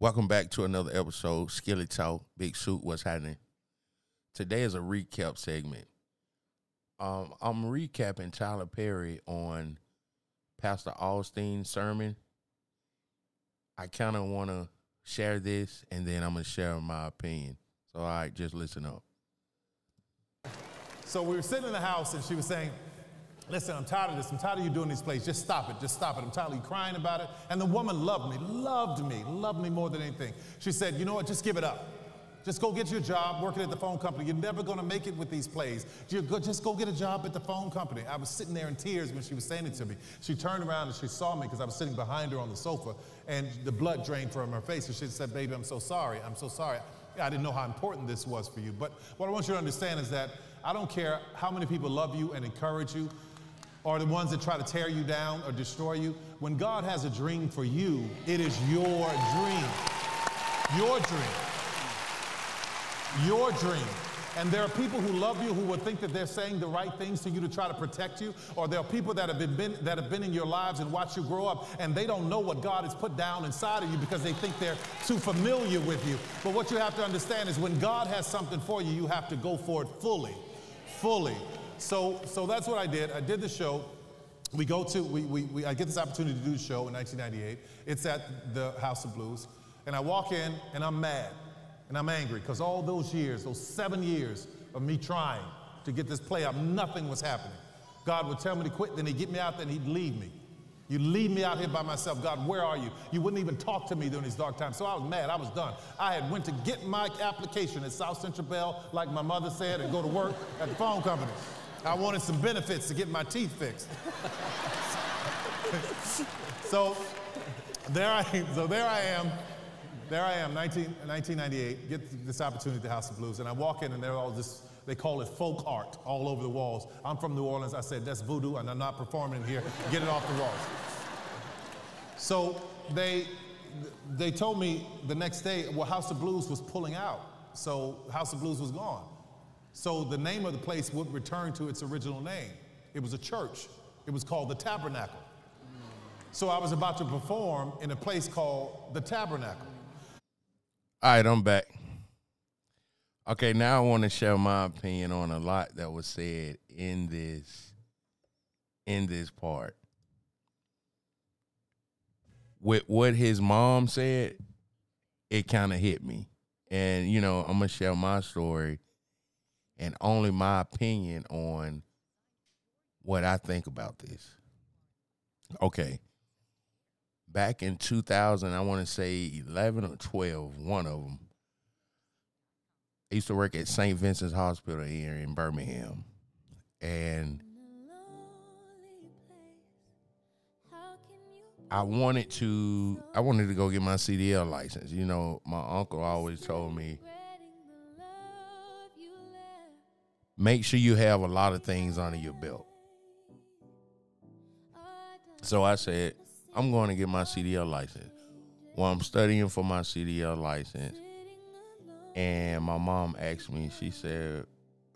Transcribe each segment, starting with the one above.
Welcome back to another episode, Skilly Talk, Big Suit, what's happening? Today is a recap segment. Um, I'm recapping Tyler Perry on Pastor Osteen's sermon. I kind of want to share this, and then I'm going to share my opinion. So, all right, just listen up. So we were sitting in the house, and she was saying, Listen, I'm tired of this. I'm tired of you doing these plays. Just stop it. Just stop it. I'm tired of you crying about it. And the woman loved me, loved me, loved me more than anything. She said, You know what? Just give it up. Just go get your job working at the phone company. You're never going to make it with these plays. Just go get a job at the phone company. I was sitting there in tears when she was saying it to me. She turned around and she saw me because I was sitting behind her on the sofa, and the blood drained from her face. And she said, Baby, I'm so sorry. I'm so sorry. I didn't know how important this was for you. But what I want you to understand is that I don't care how many people love you and encourage you or the ones that try to tear you down or destroy you. When God has a dream for you, it is your dream. Your dream. Your dream. And there are people who love you who will think that they're saying the right things to you to try to protect you. Or there are people that have been, been, that have been in your lives and watched you grow up, and they don't know what God has put down inside of you because they think they're too familiar with you. But what you have to understand is when God has something for you, you have to go for it fully. Fully. So, so that's what I did. I did the show. We go to, we, we, we, I get this opportunity to do the show in 1998. It's at the House of Blues. And I walk in and I'm mad and I'm angry because all those years, those seven years of me trying to get this play out, nothing was happening. God would tell me to quit, then he'd get me out there and he'd leave me. You leave me out here by myself. God, where are you? You wouldn't even talk to me during these dark times. So I was mad. I was done. I had went to get my application at South Central Bell, like my mother said, and go to work at the phone company. I wanted some benefits to get my teeth fixed. so there I so there I am. There I am, 19, 1998, get this opportunity at the House of Blues, and I walk in and they're all just, they call it folk art all over the walls. I'm from New Orleans. I said, that's voodoo, and I'm not performing here. Get it off the walls. So they, they told me the next day, well, House of Blues was pulling out. So House of Blues was gone. So the name of the place would return to its original name. It was a church. It was called the Tabernacle. So I was about to perform in a place called the Tabernacle. All right, I'm back. Okay, now I want to share my opinion on a lot that was said in this in this part. With what his mom said, it kind of hit me. And you know, I'm going to share my story and only my opinion on what I think about this. Okay back in 2000, I want to say 11 or 12, one of them. I used to work at St. Vincent's Hospital here in Birmingham. And I wanted to I wanted to go get my CDL license. You know, my uncle always told me make sure you have a lot of things under your belt. So I said, I'm going to get my CDL license. Well, I'm studying for my CDL license, and my mom asked me. She said,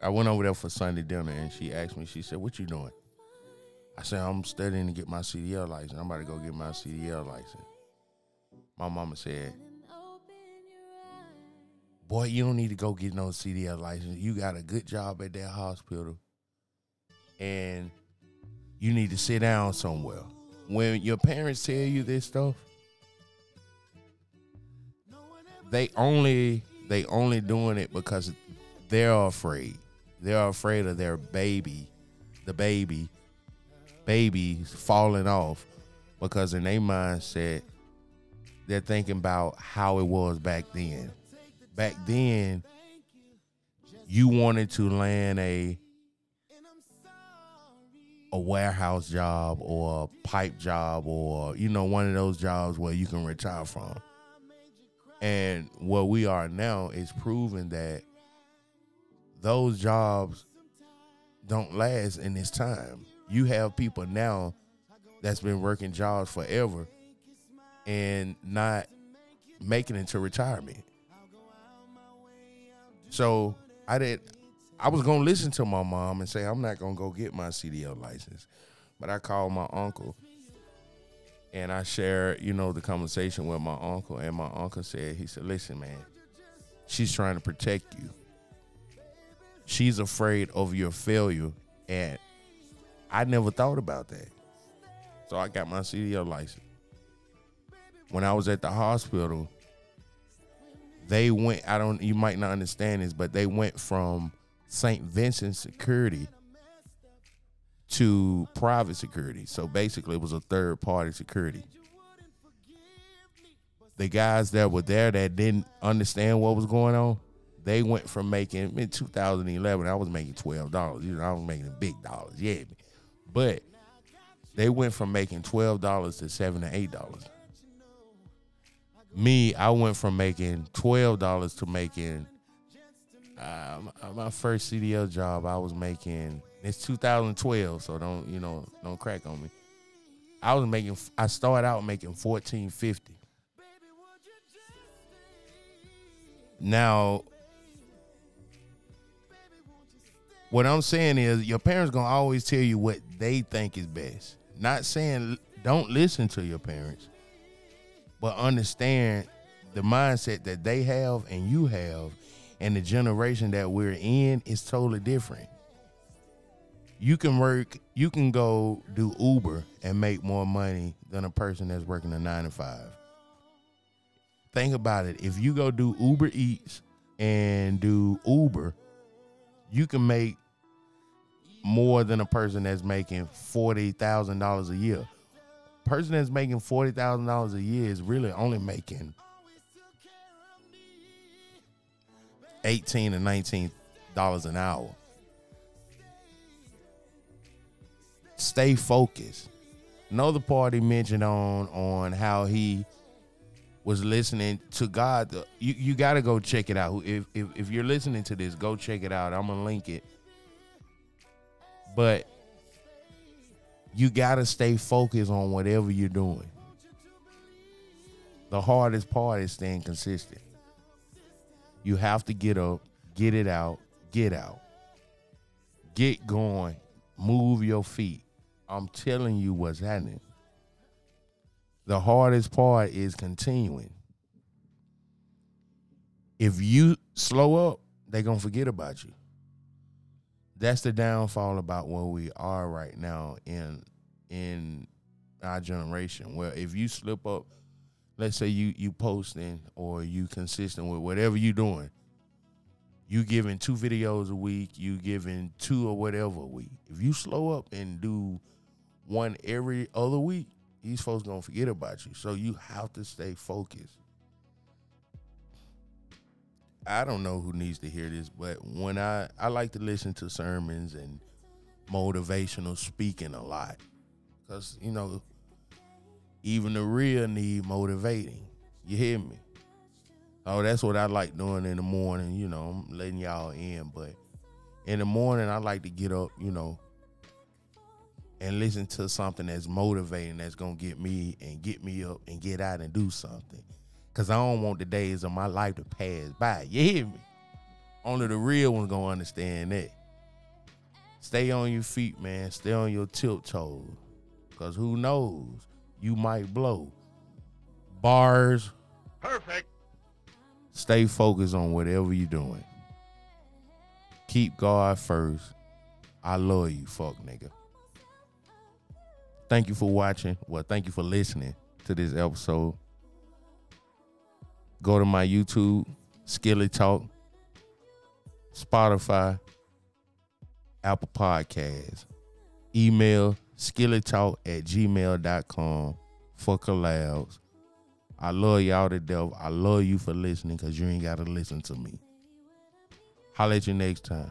I went over there for Sunday dinner, and she asked me. She said, "What you doing?" I said, "I'm studying to get my CDL license. I'm about to go get my CDL license." My mama said, "Boy, you don't need to go get no CDL license. You got a good job at that hospital, and you need to sit down somewhere." when your parents tell you this stuff, they only they only doing it because they're afraid. They're afraid of their baby, the baby, babies falling off because in their mindset they're thinking about how it was back then. Back then, you wanted to land a a warehouse job or a pipe job or you know one of those jobs where you can retire from. And what we are now is proving that those jobs don't last in this time. You have people now that's been working jobs forever and not making it to retirement so i did I was gonna listen to my mom and say I'm not gonna go get my CDL license, but I called my uncle, And I shared, you know, the conversation with my uncle, and my uncle said, he said, "Listen, man, she's trying to protect you. She's afraid of your failure, and I never thought about that. So I got my CDL license. When I was at the hospital, they went. I don't. You might not understand this, but they went from St. Vincent Security to private security. So basically, it was a third party security. The guys that were there that didn't understand what was going on, they went from making in 2011. I was making twelve dollars. You know, I was making big dollars. Yeah, but they went from making twelve dollars to seven to eight dollars. Me, I went from making twelve dollars to making uh, my first CDL job. I was making it's 2012, so don't you know don't crack on me. I was making I started out making 1450. Now what I'm saying is your parents gonna always tell you what they think is best. Not saying don't listen to your parents, but understand the mindset that they have and you have, and the generation that we're in is totally different. You can work, you can go do Uber and make more money than a person that's working a nine to five. Think about it. If you go do Uber Eats and do Uber, you can make more than a person that's making forty thousand dollars a year. Person that's making forty thousand dollars a year is really only making eighteen to nineteen dollars an hour. Stay focused. Another party mentioned on on how he was listening to God. You you got to go check it out. If, if if you're listening to this, go check it out. I'm gonna link it. But you got to stay focused on whatever you're doing. The hardest part is staying consistent. You have to get up, get it out, get out. Get going, move your feet. I'm telling you what's happening. The hardest part is continuing. If you slow up, they're going to forget about you. That's the downfall about where we are right now in in our generation. Where if you slip up, let's say you you posting or you consistent with whatever you doing, you giving two videos a week, you giving two or whatever a week. If you slow up and do one every other week, these folks gonna forget about you. So you have to stay focused. I don't know who needs to hear this, but when I I like to listen to sermons and motivational speaking a lot, cause you know even the real need motivating. You hear me? Oh, that's what I like doing in the morning. You know, I'm letting y'all in, but in the morning I like to get up. You know, and listen to something that's motivating that's gonna get me and get me up and get out and do something. Cause I don't want the days of my life to pass by. You hear me? Only the real ones gonna understand that. Stay on your feet, man. Stay on your tiptoes. Cause who knows? You might blow. Bars. Perfect. Stay focused on whatever you're doing. Keep God first. I love you, fuck nigga. Thank you for watching. Well, thank you for listening to this episode. Go to my YouTube, Skilly Talk, Spotify, Apple Podcasts. Email skillytalk at gmail.com for collabs. I love y'all to death. I love you for listening because you ain't got to listen to me. Holla at you next time.